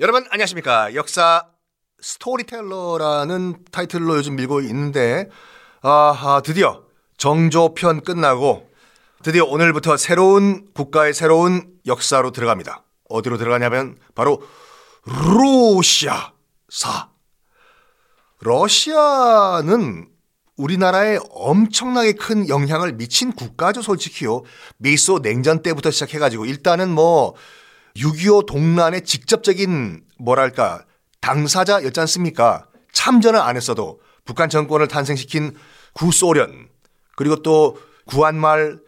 여러분 안녕하십니까 역사 스토리텔러라는 타이틀로 요즘 밀고 있는데 아, 아, 드디어 정조편 끝나고 드디어 오늘부터 새로운 국가의 새로운 역사로 들어갑니다. 어디로 들어가냐면 바로 러시아사. 러시아는 우리나라에 엄청나게 큰 영향을 미친 국가죠, 솔직히요. 미소 냉전 때부터 시작해가지고 일단은 뭐 6.25 동란의 직접적인 뭐랄까 당사자였지 않습니까? 참전을 안 했어도 북한 정권을 탄생시킨 구소련 그리고 또 구한말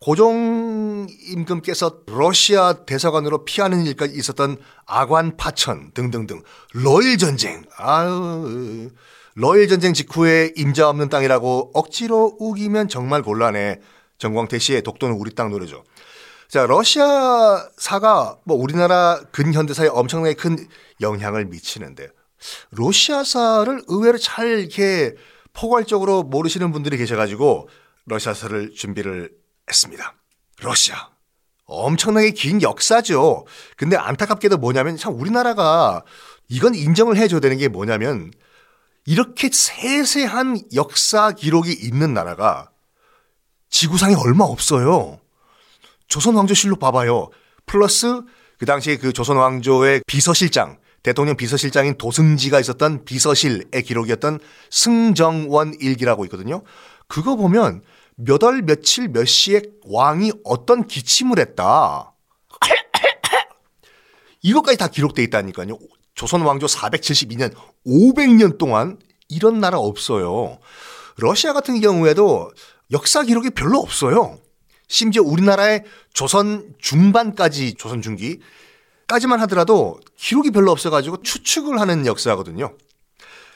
고종 임금께서 러시아 대사관으로 피하는 일까지 있었던 아관 파천 등등등 러일 전쟁 아유 러일 전쟁 직후에 임자 없는 땅이라고 억지로 우기면 정말 곤란해 정광태 씨의 독도는 우리 땅 노래죠. 자 러시아사가 뭐 우리나라 근현대사에 엄청나게 큰 영향을 미치는데 러시아사를 의외로 잘 이렇게 포괄적으로 모르시는 분들이 계셔가지고 러시아사를 준비를 했습니다. 러시아. 엄청나게 긴 역사죠. 근데 안타깝게도 뭐냐면 참 우리나라가 이건 인정을 해줘야 되는 게 뭐냐면 이렇게 세세한 역사 기록이 있는 나라가 지구상에 얼마 없어요. 조선 왕조실록 봐봐요. 플러스 그 당시에 그 조선 왕조의 비서실장, 대통령 비서실장인 도승지가 있었던 비서실의 기록이었던 승정원 일기라고 있거든요. 그거 보면 몇 월 며칠 몇 시에 왕이 어떤 기침을 했다. 이것까지 다 기록돼 있다니까요. 조선 왕조 472년 500년 동안 이런 나라 없어요. 러시아 같은 경우에도 역사 기록이 별로 없어요. 심지어 우리나라의 조선 중반까지 조선 중기까지만 하더라도 기록이 별로 없어가지고 추측을 하는 역사거든요.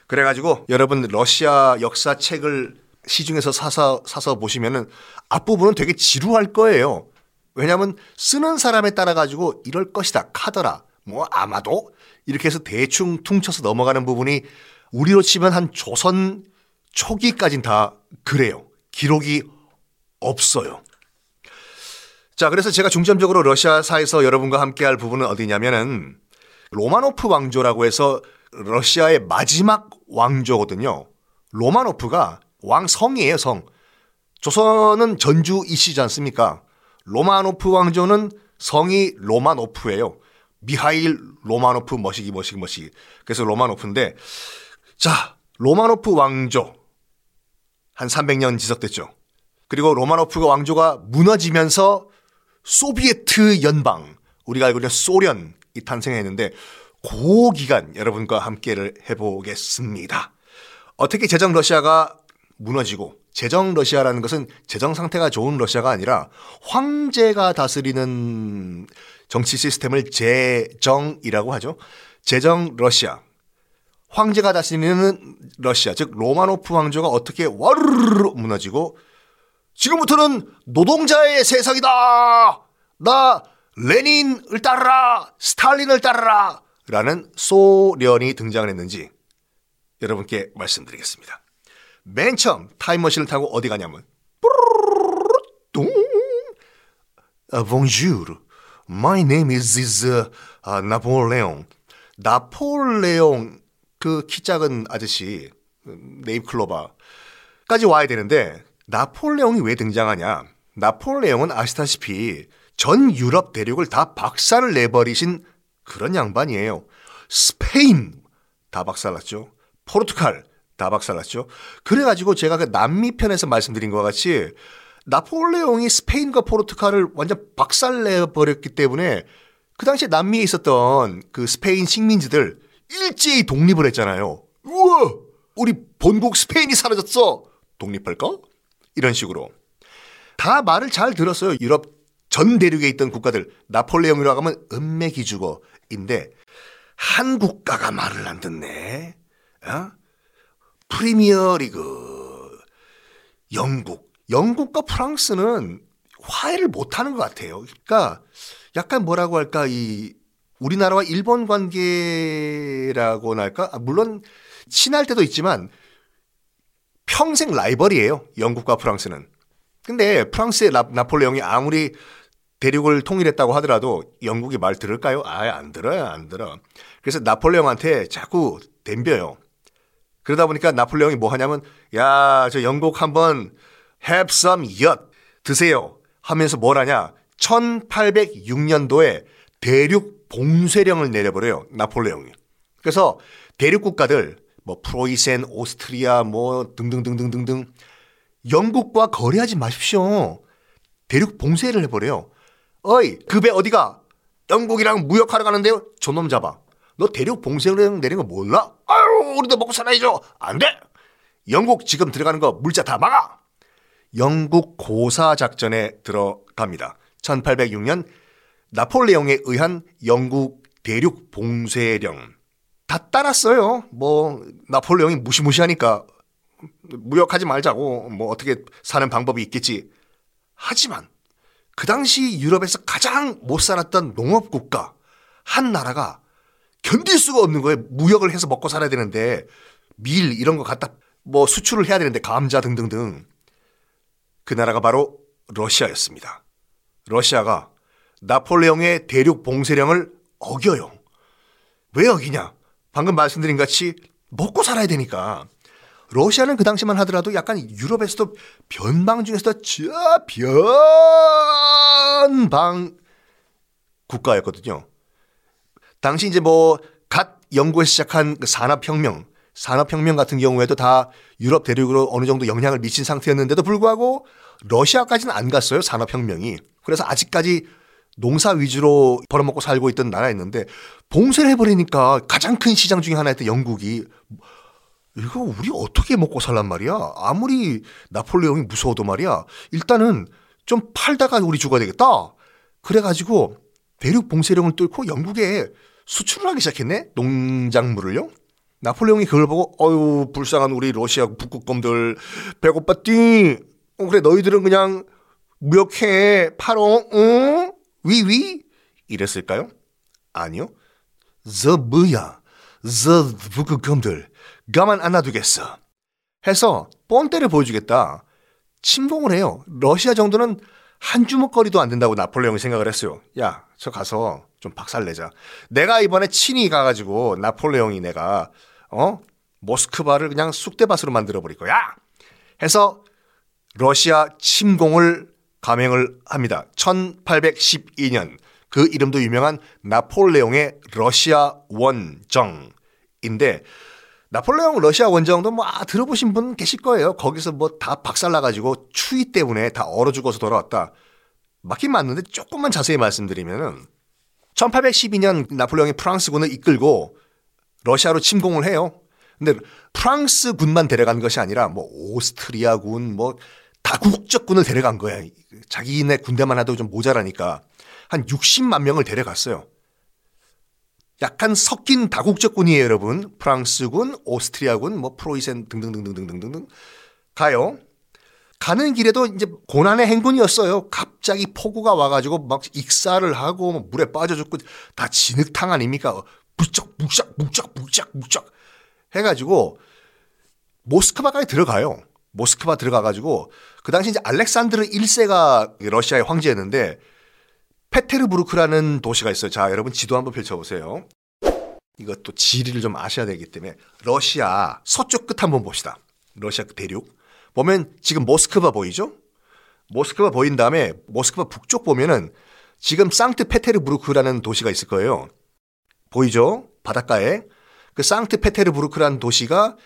그래가지고 여러분 러시아 역사 책을 시중에서 사서 사서 보시면은 앞부분은 되게 지루할 거예요. 왜냐하면 쓰는 사람에 따라 가지고 이럴 것이다 카더라 뭐 아마도 이렇게 해서 대충 퉁쳐서 넘어가는 부분이 우리로 치면 한 조선 초기까진 다 그래요. 기록이 없어요. 자, 그래서 제가 중점적으로 러시아사에서 여러분과 함께 할 부분은 어디냐면은 로마노프 왕조라고 해서 러시아의 마지막 왕조거든요. 로마노프가 왕성이에요, 성. 조선은 전주 이시지 않습니까? 로마노프 왕조는 성이 로마노프예요. 미하일 로마노프 머시기 머시기 머시기. 그래서 로마노프인데 자, 로마노프 왕조 한 300년 지속됐죠. 그리고 로마노프 왕조가 무너지면서 소비에트 연방, 우리가 알고 있는 소련이 탄생했는데 그 기간 여러분과 함께를 해보겠습니다. 어떻게 제정 러시아가 무너지고 제정 러시아라는 것은 재정 상태가 좋은 러시아가 아니라 황제가 다스리는 정치 시스템을 제정이라고 하죠. 제정 러시아. 황제가 다스리는 러시아, 즉 로마노프 왕조가 어떻게 와르르 무너지고 지금부터는 노동자의 세상이다. 나 레닌을 따르라, 스탈린을 따르라 라는 소련이 등장을 했는지 여러분께 말씀드리겠습니다. 맨 처음 타임머신을 타고 어디 가냐면 뚱 uh, Bonjour. My name is, is uh, Napoleon. 나폴레옹 그 키 작은 아저씨 네잎 클로바까지 와야 되는데 나폴레옹이 왜 등장하냐? 나폴레옹은 아시다시피 전 유럽 대륙을 다 박살을 내버리신 그런 양반이에요. 스페인 다 박살났죠. 포르투갈 다 박살났죠. 그래가지고 제가 그 남미 편에서 말씀드린 것 같이 나폴레옹이 스페인과 포르투갈을 완전 박살내 버렸기 때문에 그 당시에 남미에 있었던 그 스페인 식민지들 일제히 독립을 했잖아요. 우와! 우리 본국 스페인이 사라졌어! 독립할까? 이런 식으로. 다 말을 잘 들었어요. 유럽 전 대륙에 있던 국가들. 나폴레옹이라고 하면 은메기주거인데 한 국가가 말을 안 듣네. 어? 프리미어 리그, 영국. 영국과 프랑스는 화해를 못 하는 것 같아요. 그러니까 약간 뭐라고 할까 이 우리나라와 일본 관계라고나 할까? 아, 물론 친할 때도 있지만 평생 라이벌이에요. 영국과 프랑스는. 근데 프랑스의 나, 나폴레옹이 아무리 대륙을 통일했다고 하더라도 영국이 말 들을까요? 아예 안 들어요, 안 들어. 그래서 나폴레옹한테 자꾸 덤벼요. 그러다 보니까 나폴레옹이 뭐 하냐면 야, 저 영국 한번 have some yacht 드세요 하면서 뭘 하냐? 1806년도에 대륙 봉쇄령을 내려버려요. 나폴레옹이. 그래서 대륙 국가들 뭐 프로이센, 오스트리아 뭐 등등등등등등 영국과 거래하지 마십시오. 대륙 봉쇄를 해버려요. 어이 그배 어디가? 영국이랑 무역하러 가는데요. 저놈 잡아. 너 대륙 봉쇄령 내린 거 몰라? 아유 우리도 먹고 살아야죠. 안 돼. 영국 지금 들어가는 거 물자 다 막아. 영국 고사 작전에 들어갑니다. 1806년 나폴레옹에 의한 영국 대륙 봉쇄령 다 따랐어요. 뭐 나폴레옹이 무시무시하니까 무역하지 말자고 뭐 어떻게 사는 방법이 있겠지. 하지만 그 당시 유럽에서 가장 못 살았던 농업 국가 한 나라가 견딜 수가 없는 거예요. 무역을 해서 먹고 살아야 되는데 밀 이런 거 갖다 뭐 수출을 해야 되는데 감자 등등등 그 나라가 바로 러시아였습니다. 러시아가 나폴레옹의 대륙 봉쇄령을 어겨요. 왜 어기냐? 방금 말씀드린 같이 먹고 살아야 되니까. 러시아는 그 당시만 하더라도 약간 유럽에서도 변방 중에서도 저 변방 국가였거든요. 당시 이제 뭐갓 연구에 시작한 그 산업혁명, 산업혁명 같은 경우에도 다 유럽 대륙으로 어느 정도 영향을 미친 상태였는데도 불구하고 러시아까지는 안 갔어요. 산업혁명이. 그래서 아직까지 농사 위주로 벌어먹고 살고 있던 나라였는데 봉쇄를 해버리니까 가장 큰 시장 중에 하나였던 영국이 이거 우리 어떻게 먹고 살란 말이야? 아무리 나폴레옹이 무서워도 말이야. 일단은 좀 팔다가 우리 죽어야 되겠다. 그래가지고 대륙 봉쇄령을 뚫고 영국에 수출을 하기 시작했네. 농작물을요. 나폴레옹이 그걸 보고 어유 불쌍한 우리 러시아 북극곰들 배고팠디. 어, 그래 너희들은 그냥 무역해 팔어. 응? 위위 이랬을까요? 아니요. 저 뭐야? 저 북극곰들 가만 안 놔두겠어. 해서 뻔때를 보여주겠다. 침공을 해요. 러시아 정도는 한 주먹거리도 안 된다고 나폴레옹이 생각을 했어요. 야, 저 가서 좀 박살내자. 내가 이번에 친히 가가지고 나폴레옹이 내가 어 모스크바를 그냥 쑥대밭으로 만들어 버릴 거야. 해서 러시아 침공을 감행을 합니다. 1812년 그 이름도 유명한 나폴레옹의 러시아 원정인데 나폴레옹 러시아 원정도 뭐 아, 들어보신 분 계실 거예요. 거기서 뭐 다 박살나가지고 추위 때문에 다 얼어 죽어서 돌아왔다. 맞긴 맞는데 조금만 자세히 말씀드리면은 1812년 나폴레옹이 프랑스군을 이끌고 러시아로 침공을 해요. 근데 프랑스 군만 데려간 것이 아니라 뭐 오스트리아군 뭐 다 국적군을 데려간 거야. 자기네 군대만 해도 좀 모자라니까 한 60만 명을 데려갔어요. 약간 섞인 다국적군이에요, 여러분. 프랑스군, 오스트리아군, 뭐 프로이센 등등등등등등등 가요. 가는 길에도 이제 고난의 행군이었어요. 갑자기 폭우가 와가지고 막 익사를 하고 물에 빠져 죽고 다 진흙탕 아닙니까? 묵적 묵적 묵적 묵적 묵적 해가지고 모스크바까지 들어가요. 모스크바 들어가가지고 그 당시 이제 알렉산드르 1세가 러시아의 황제였는데 페테르부르크라는 도시가 있어요. 자, 여러분 지도 한번 펼쳐보세요. 이것도 지리를 좀 아셔야 되기 때문에 러시아 서쪽 끝 한번 봅시다. 러시아 대륙. 보면 지금 모스크바 보이죠? 모스크바 보인 다음에 모스크바 북쪽 보면은 지금 상트페테르부르크라는 도시가 있을 거예요. 보이죠? 바닷가에. 그 상트페테르부르크라는 도시가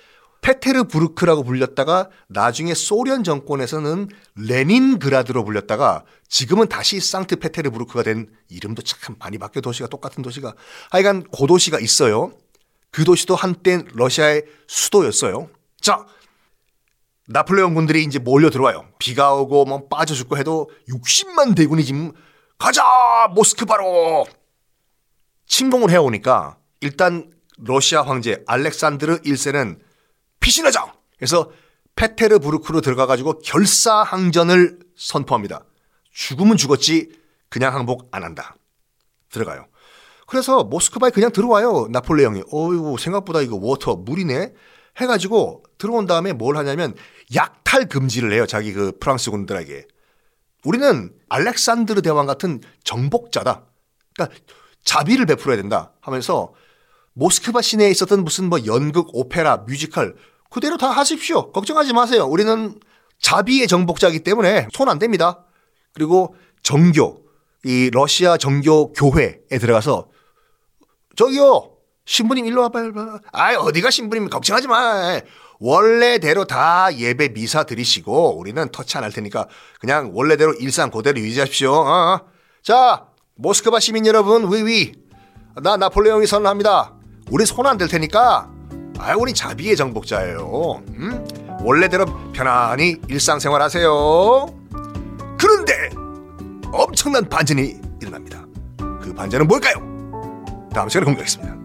페테르부르크라고 불렸다가 나중에 소련 정권에서는 레닌그라드로 불렸다가 지금은 다시 상트페테르부르크가 된 이름도 참 많이 바뀌어 도시가 똑같은 도시가 하여간 고도시가 있어요. 그 도시도 한때 러시아의 수도였어요. 자, 나폴레옹 군들이 이제 몰려 들어와요. 비가 오고 뭐 빠져 죽고 해도 60만 대군이 지금 가자 모스크바로 침공을 해오니까 일단 러시아 황제 알렉산드르 1세는 피신하자. 그래서 페테르부르크로 들어가가지고 결사항전을 선포합니다. 죽으면 죽었지 그냥 항복 안 한다. 들어가요. 그래서 모스크바에 그냥 들어와요. 나폴레옹이. 어이구 생각보다 이거 water 물이네. 해가지고 들어온 다음에 뭘 하냐면 약탈 금지를 해요. 자기 그 프랑스 군들에게. 우리는 알렉산드르 대왕 같은 정복자다. 그러니까 자비를 베풀어야 된다 하면서 모스크바 시내에 있었던 무슨 뭐 연극, 오페라, 뮤지컬 그대로 다 하십시오. 걱정하지 마세요. 우리는 자비의 정복자이기 때문에 손안 댑니다. 그리고 정교, 이 러시아 정교 교회에 들어가서 저기요 신부님 일로 와봐요. 아 어디가 신부님 걱정하지 마. 원래대로 다 예배 미사 드리시고 우리는 터치 안 할 테니까 그냥 원래대로 일상 그대로 유지하십시오. 어? 자 모스크바 시민 여러분 위위 나 나폴레옹이 선언합니다. 우리 손 안 댈 테니까 아 우리 자비의 정복자예요. 음? 원래대로 편안히 일상생활 하세요. 그런데 엄청난 반전이 일어납니다. 그 반전은 뭘까요? 다음 시간에 공개하겠습니다.